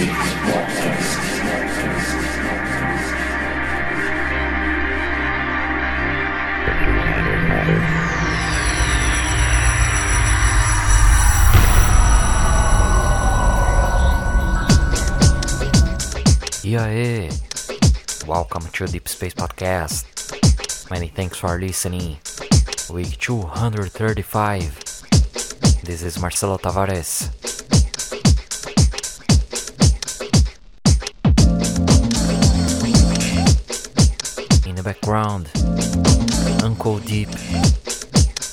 E aí? Welcome to Deep Space Podcast. Many thanks for listening. Week 235. This is Marcelo Tavares. The background, Uncle Deep.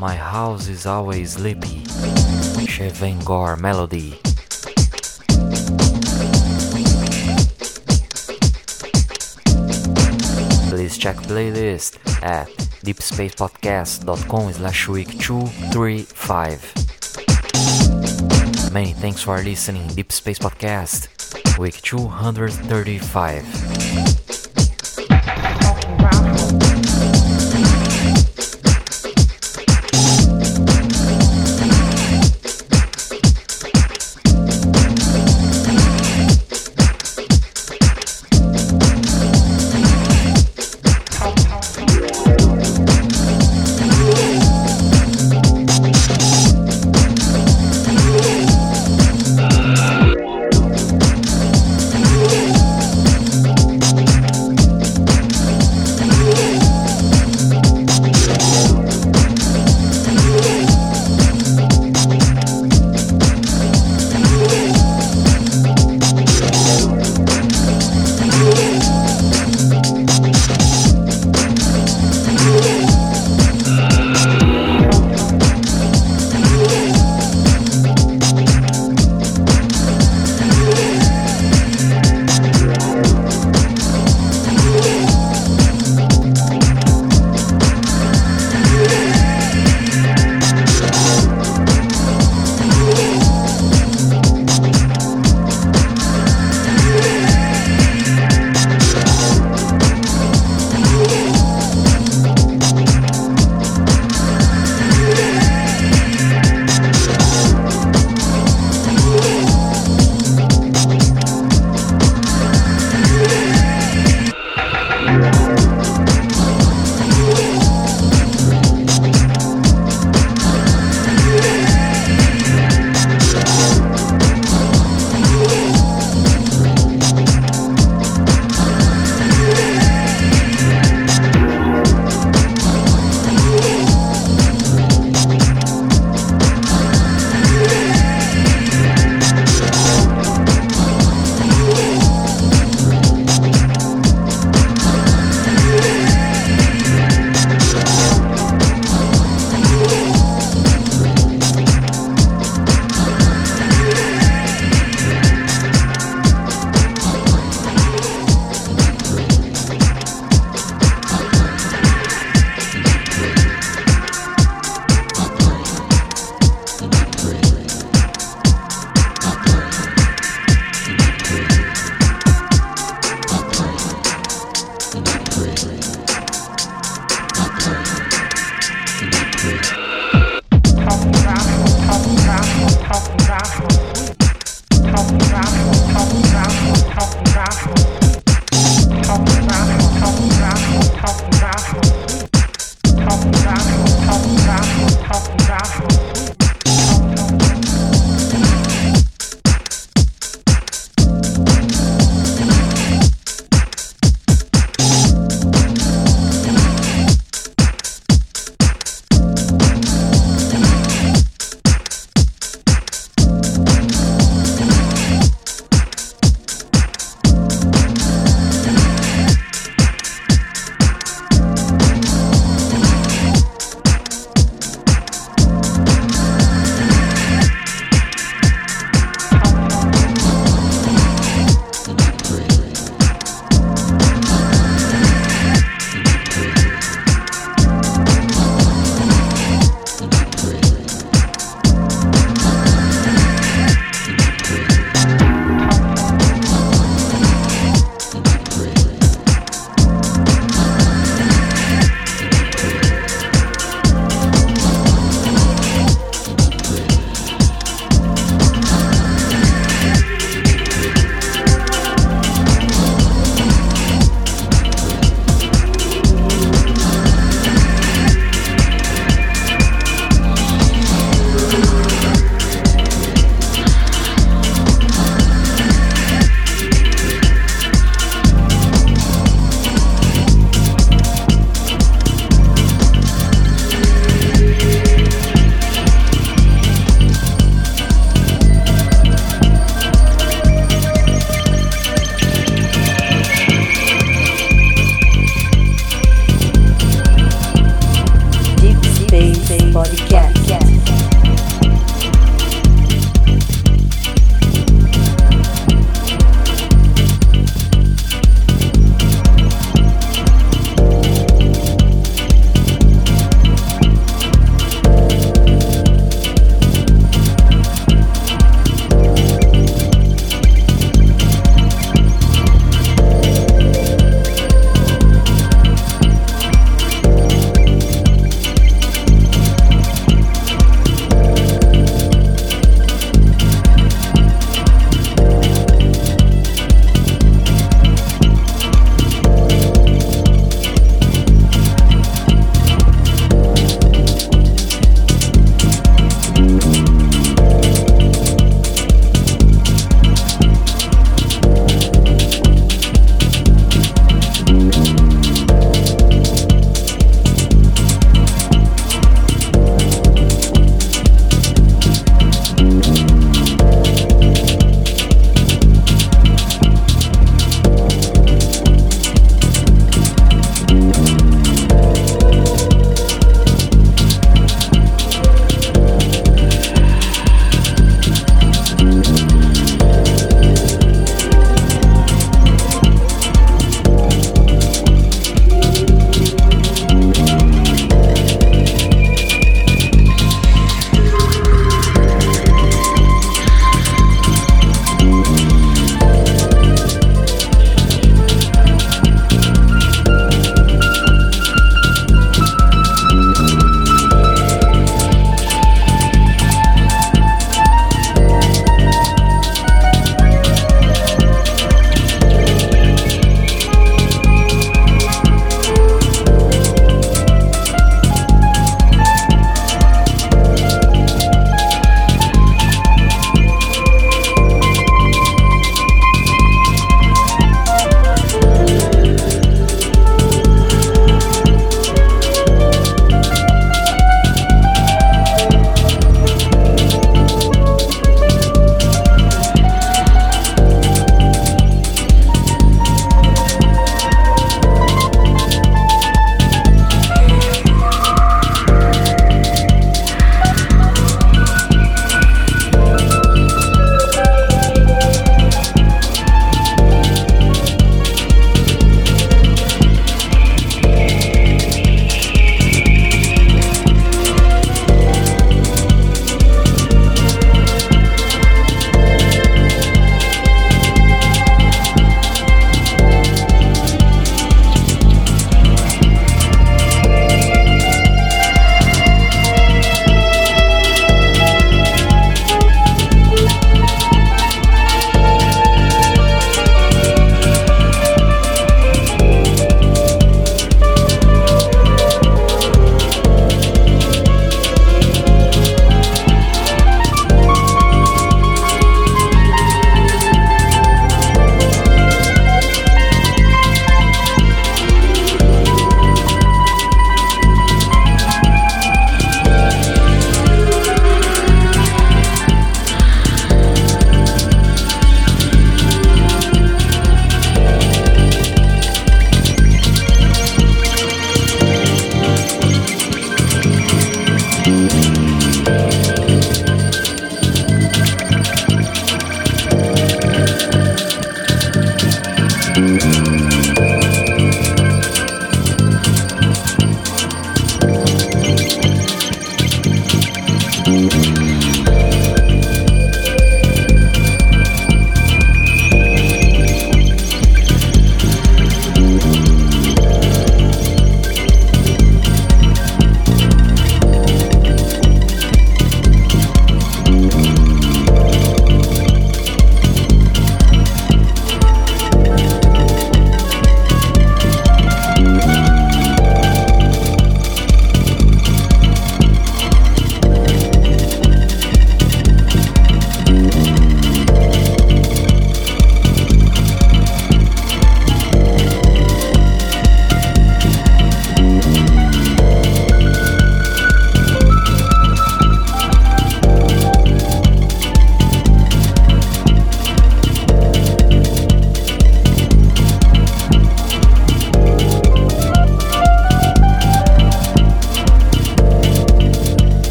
My house is always sleepy. Chevengor melody. Please check playlist at deepspacepodcast.com slash week 235. Many thanks for listening, Deep Space Podcast, week 235.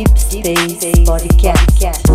Deep Space Podcast.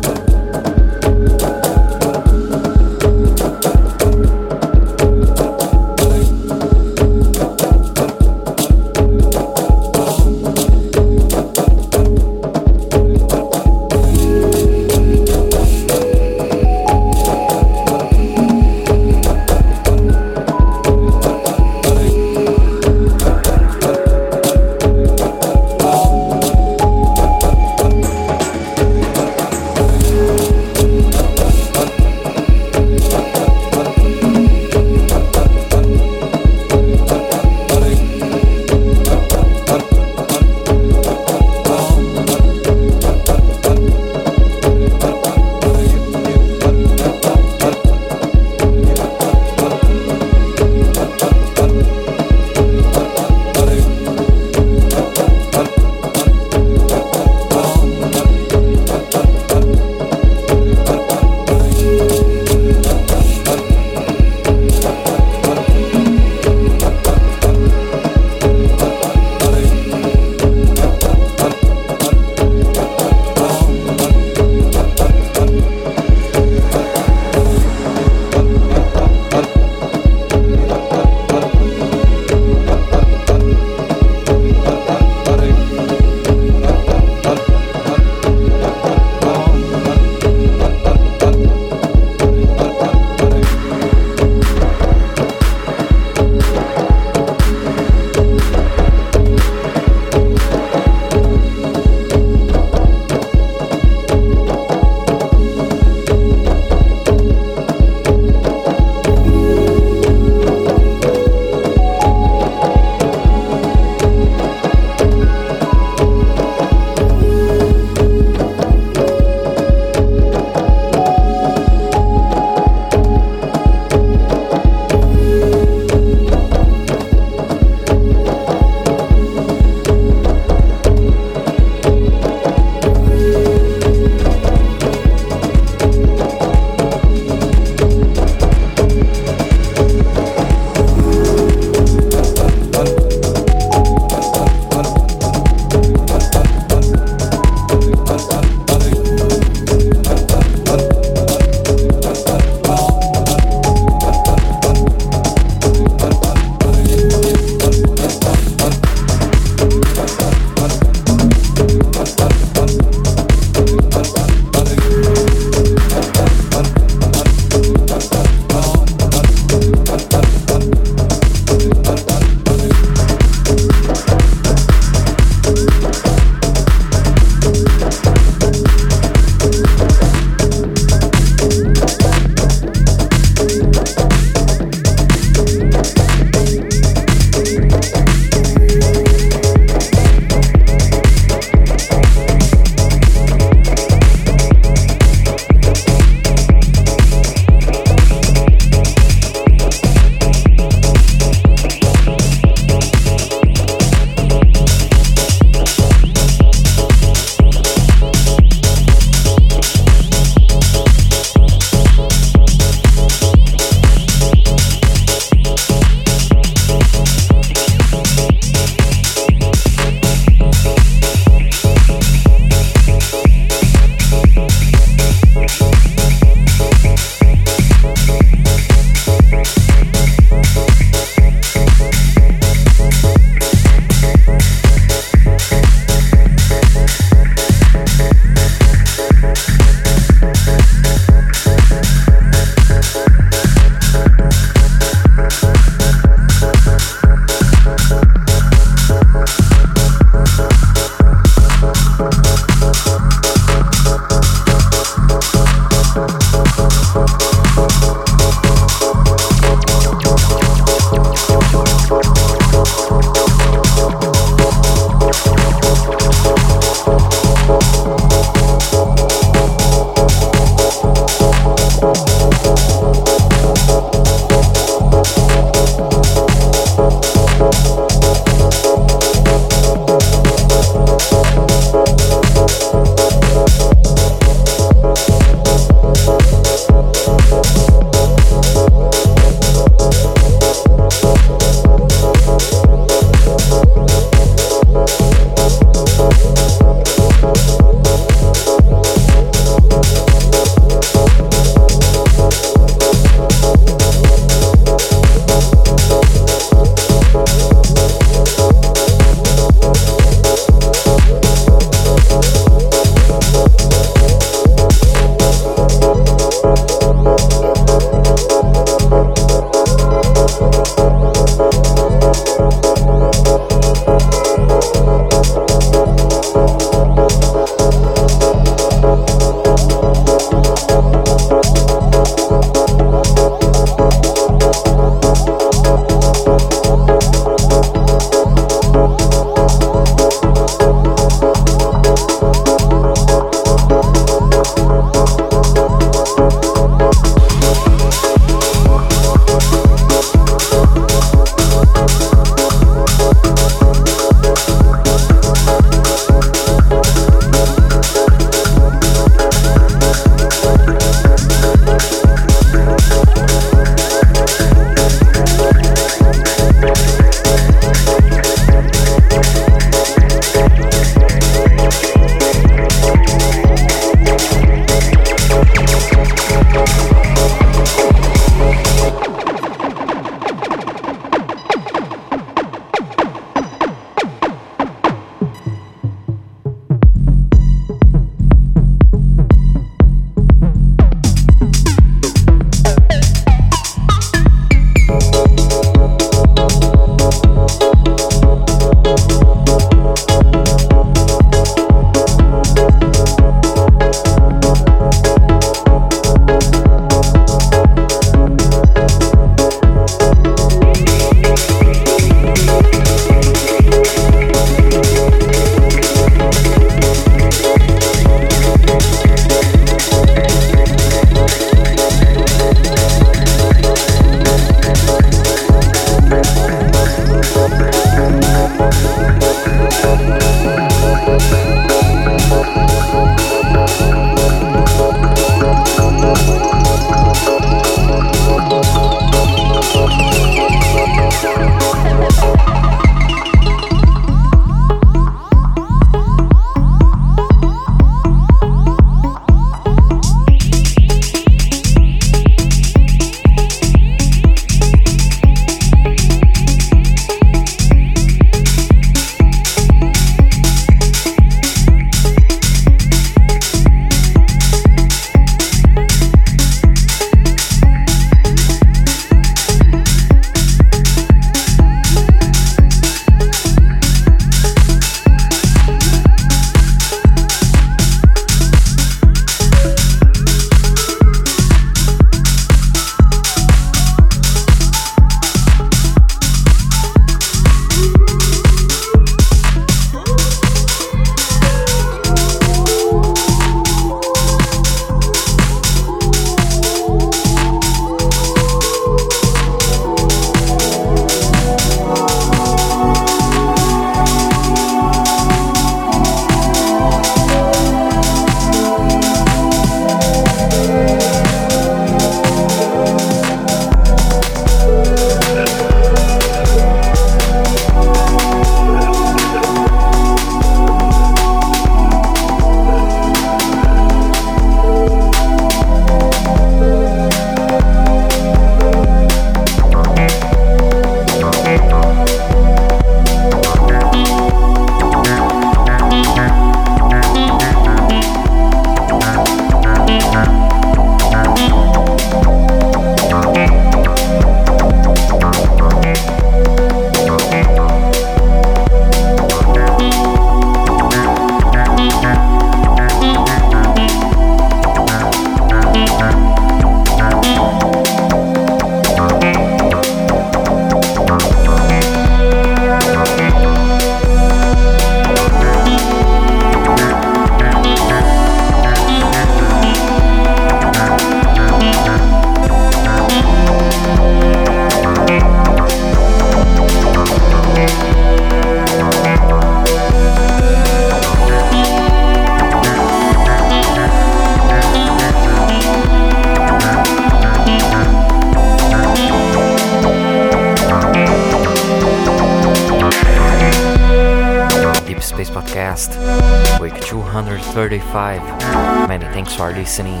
Listening.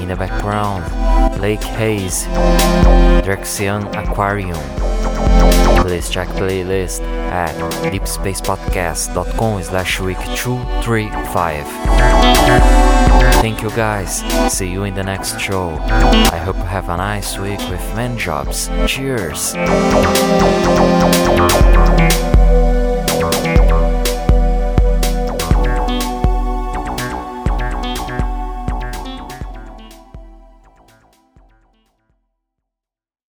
In the background, Lake Haze, Drexian Aquarium. Please check playlist at deepspacepodcast.com slash week 235. Thank you guys. See you in the next show. I hope you have a nice week with man jobs. Cheers.